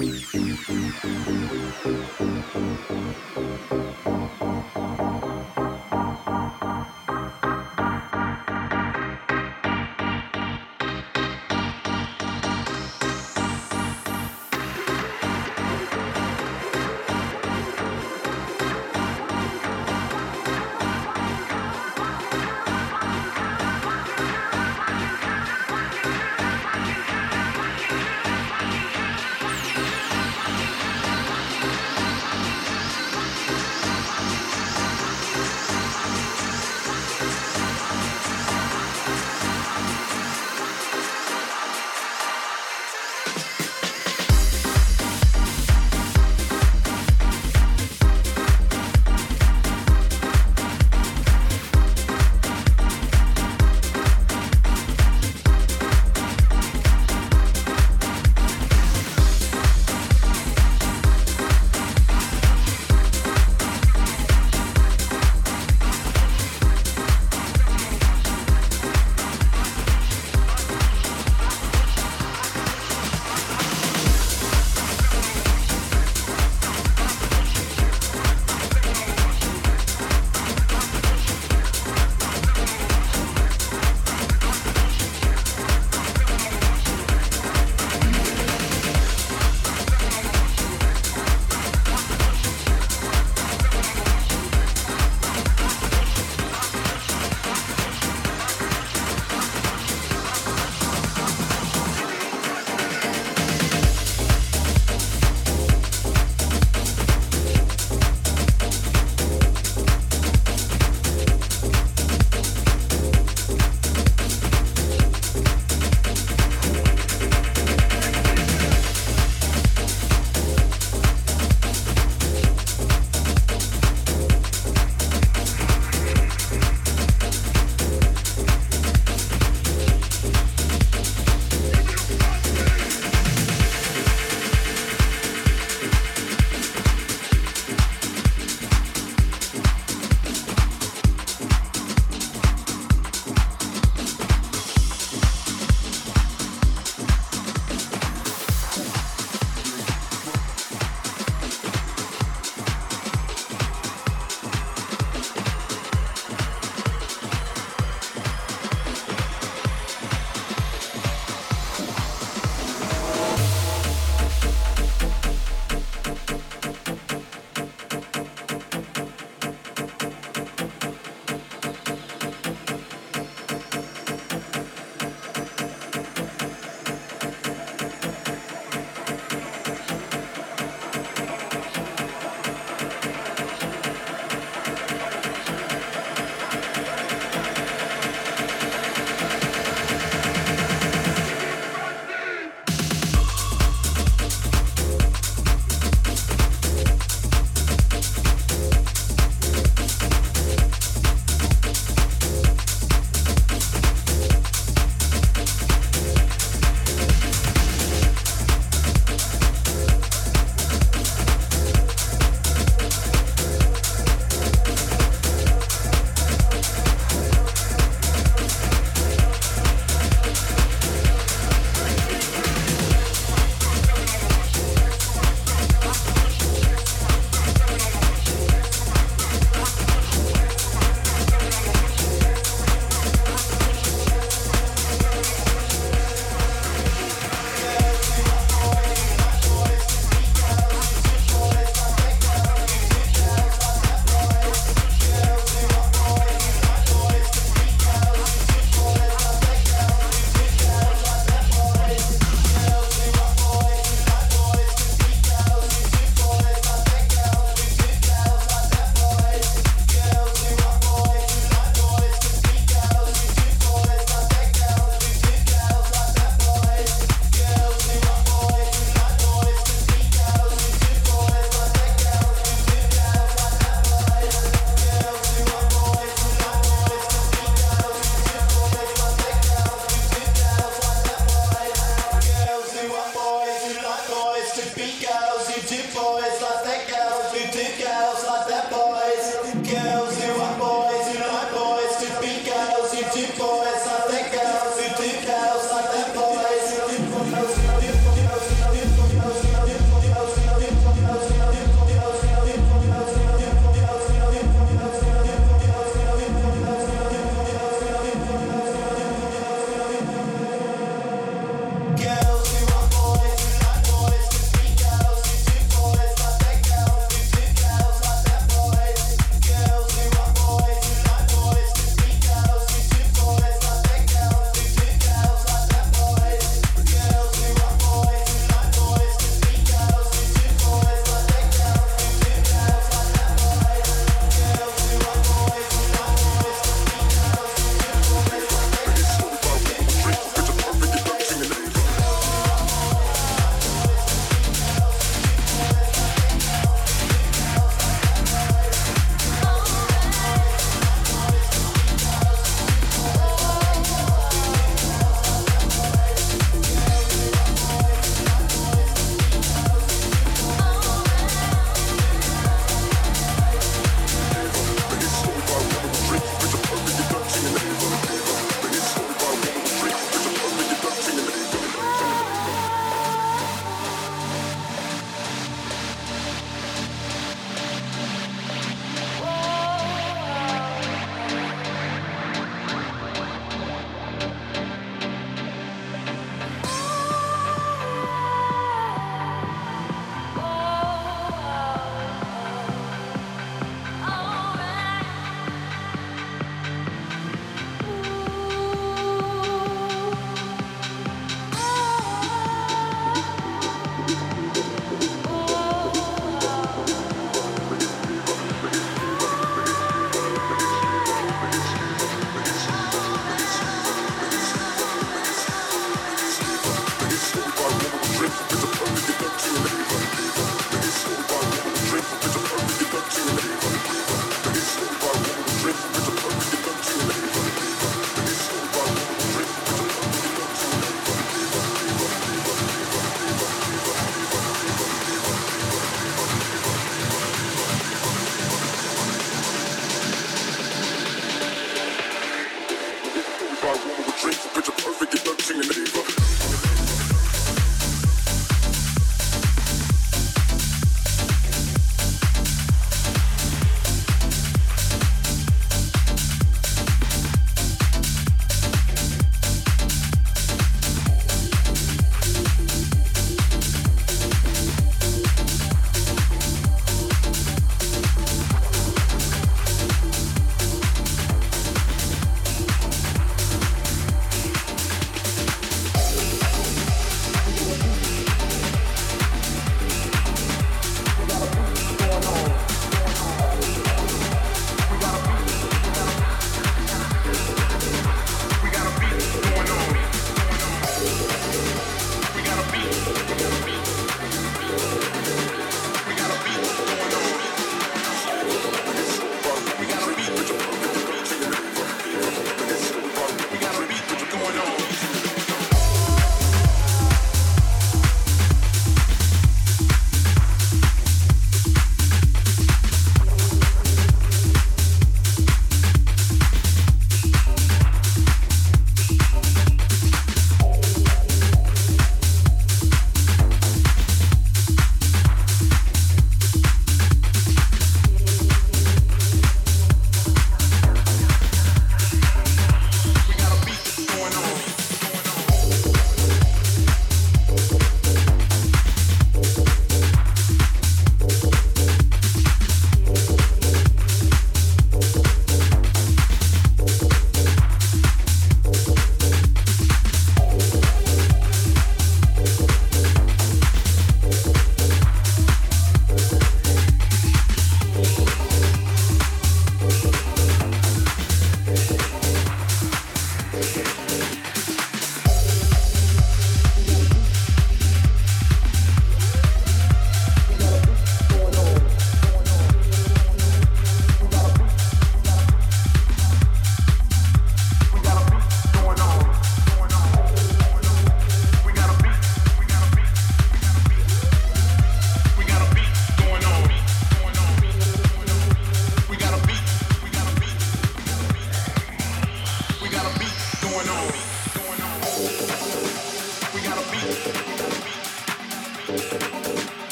Thank you.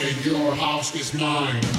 And your house is mine.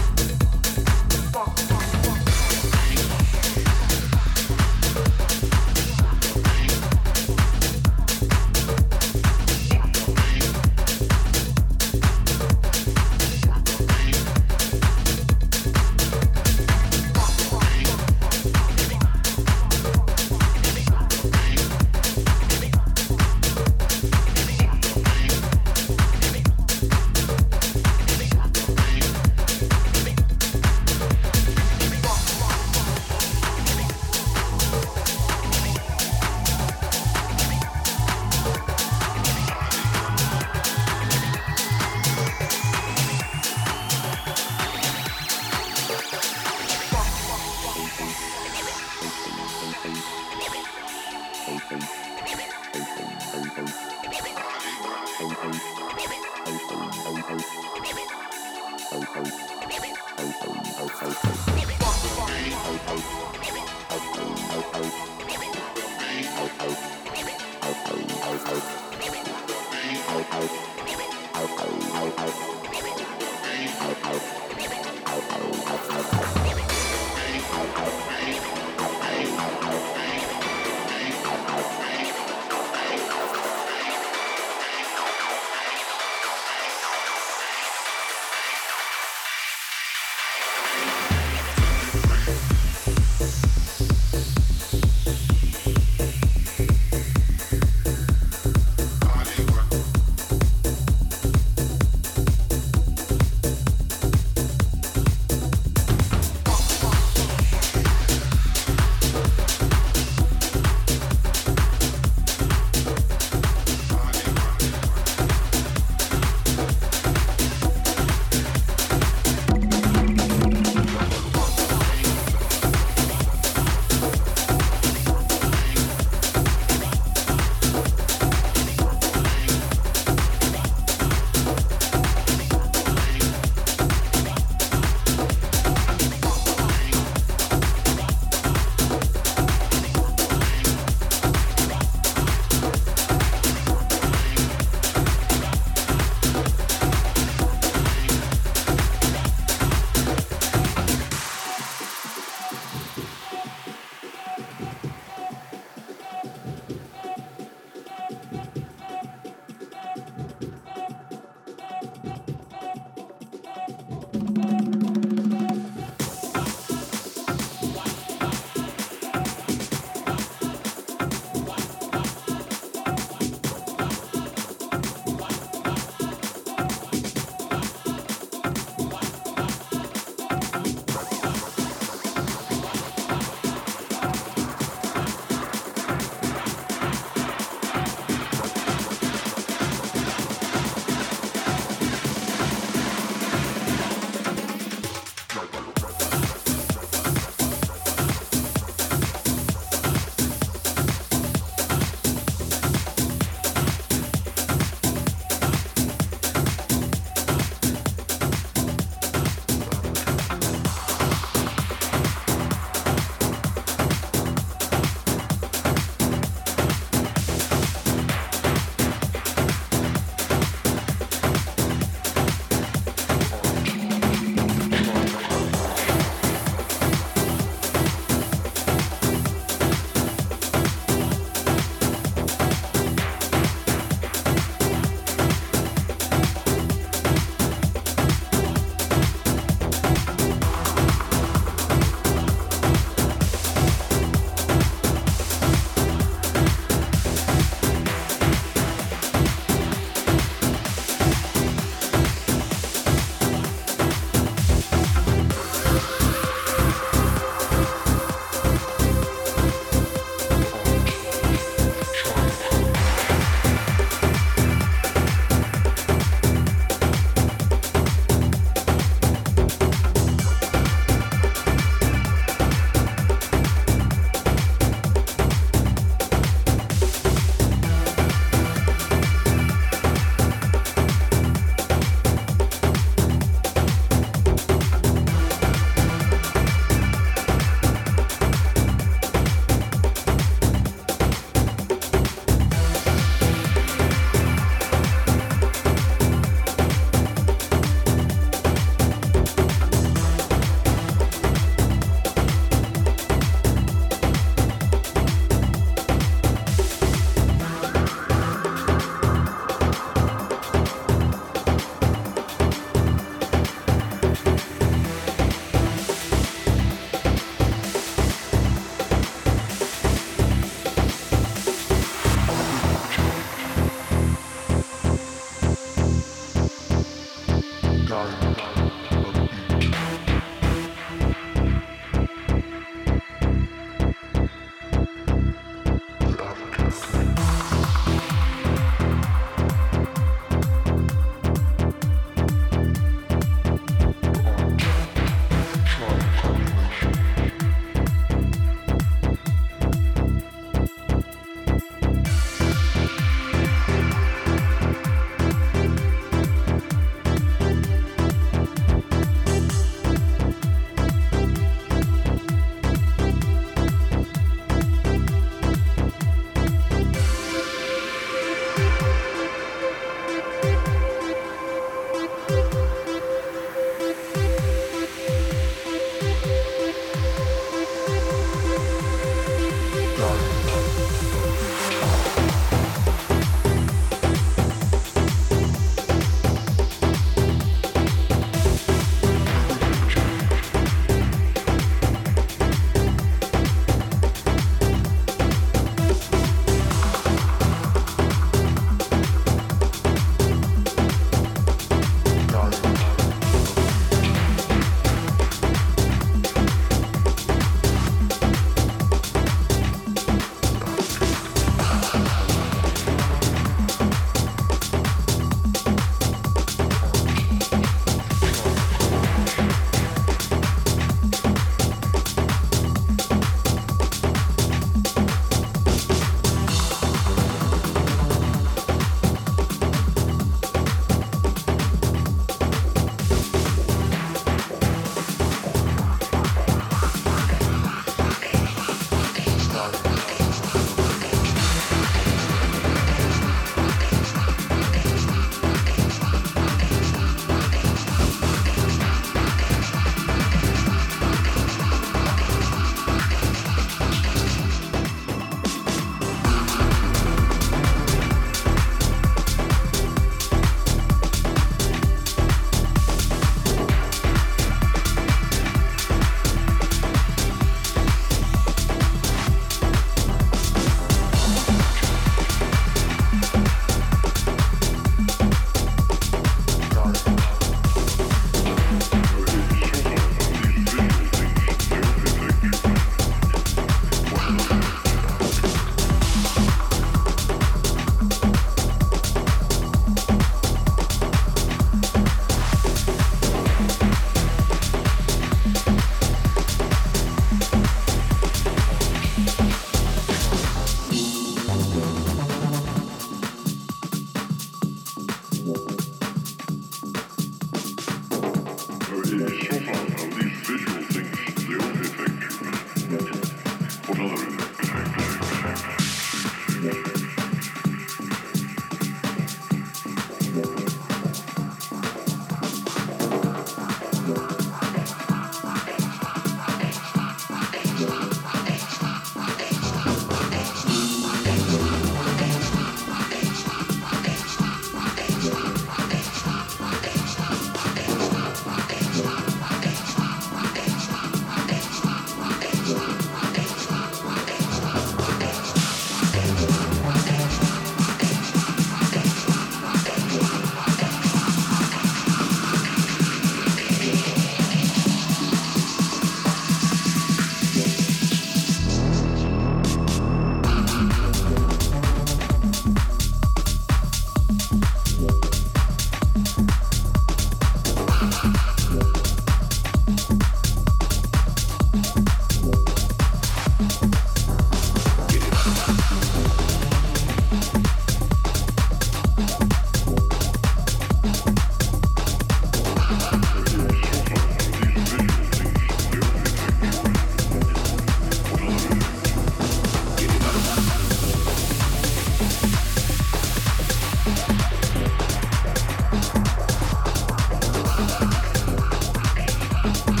Bye.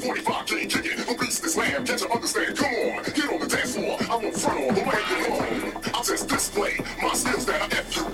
45 King kicking, beast this lamb. Can't you understand? Come on, get on the dance floor. I won't front on, but way you know. I just display my skills that I F you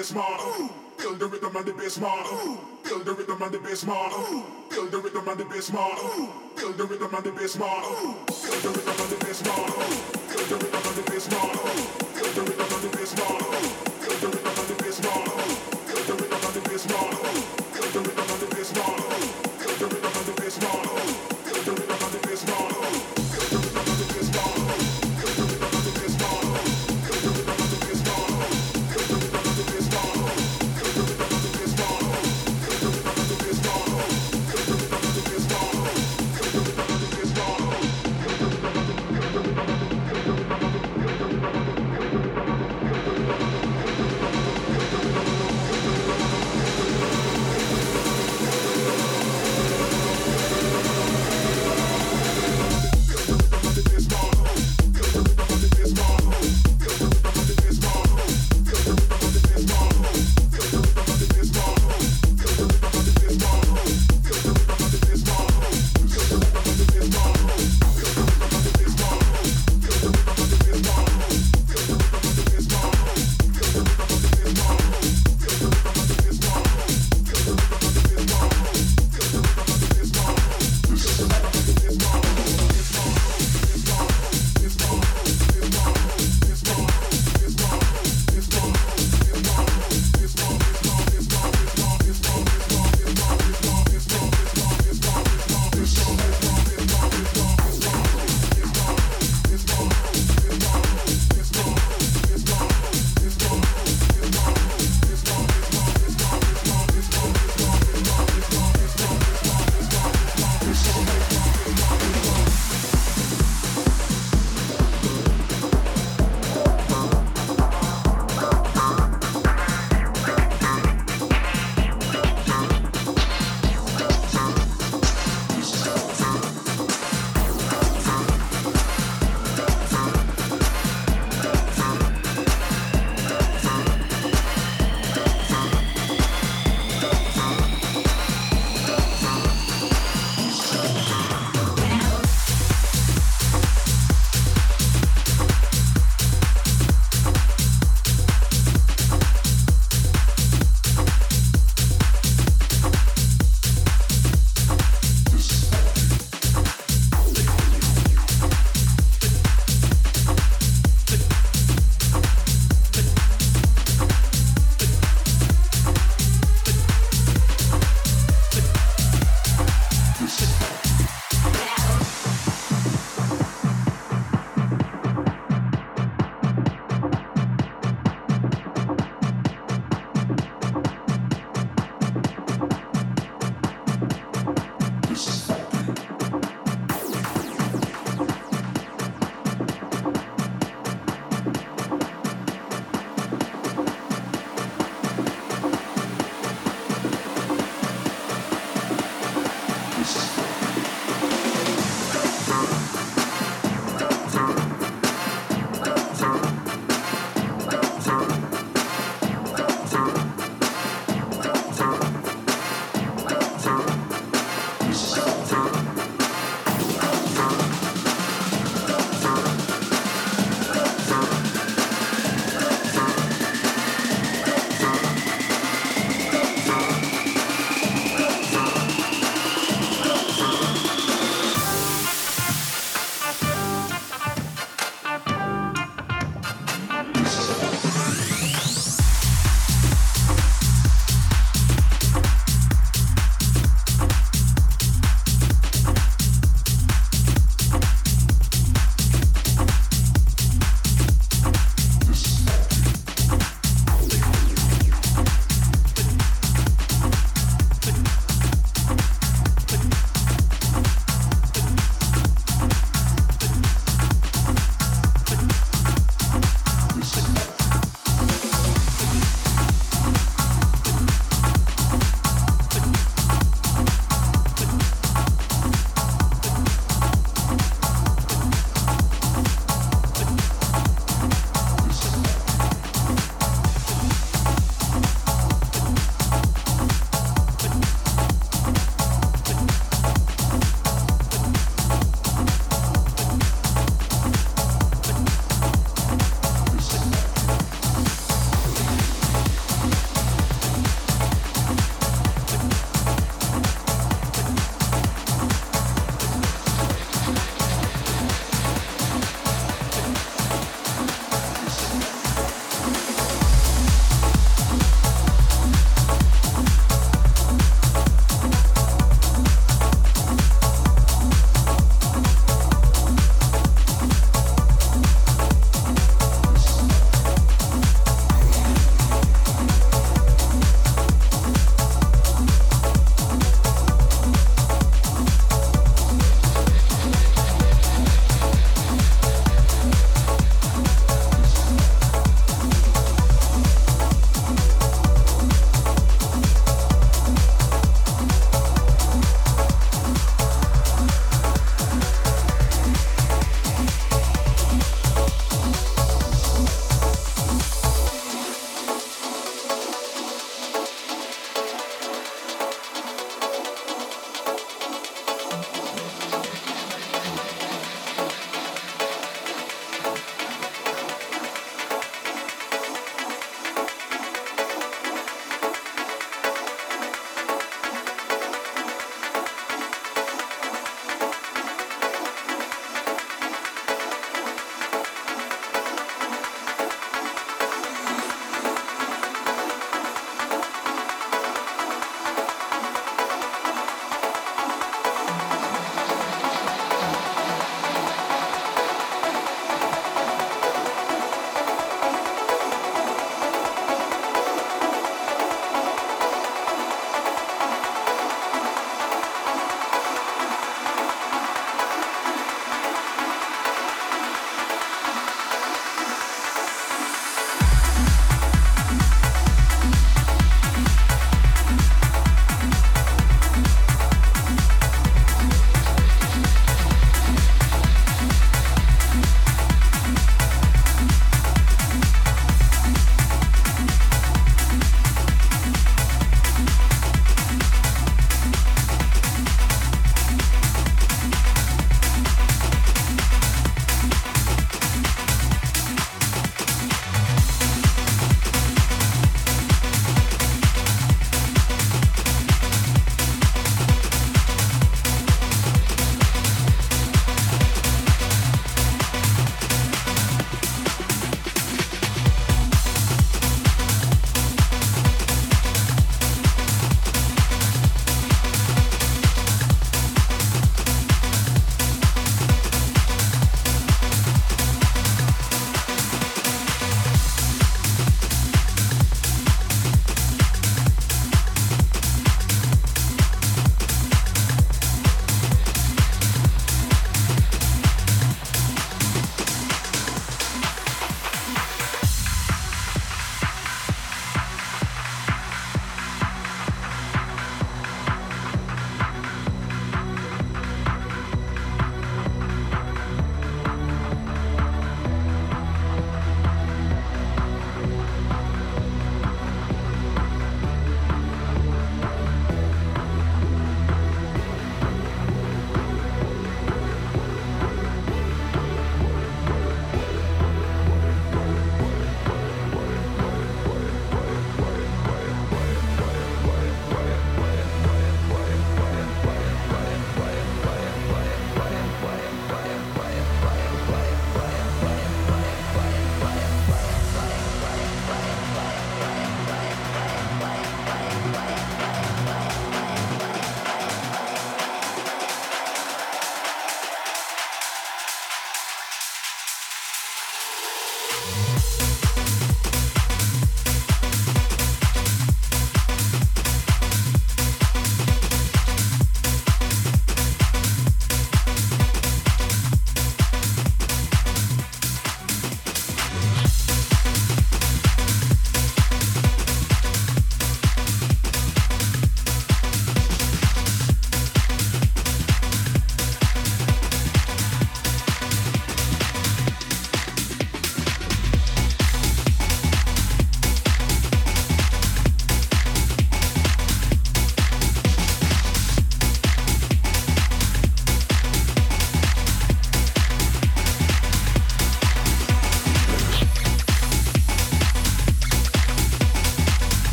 bass mark. Feel the rhythm and the bass mark. Feel the rhythm and the bass mark. Feel the rhythm and the bass mark. Feel the rhythm and the bass mark.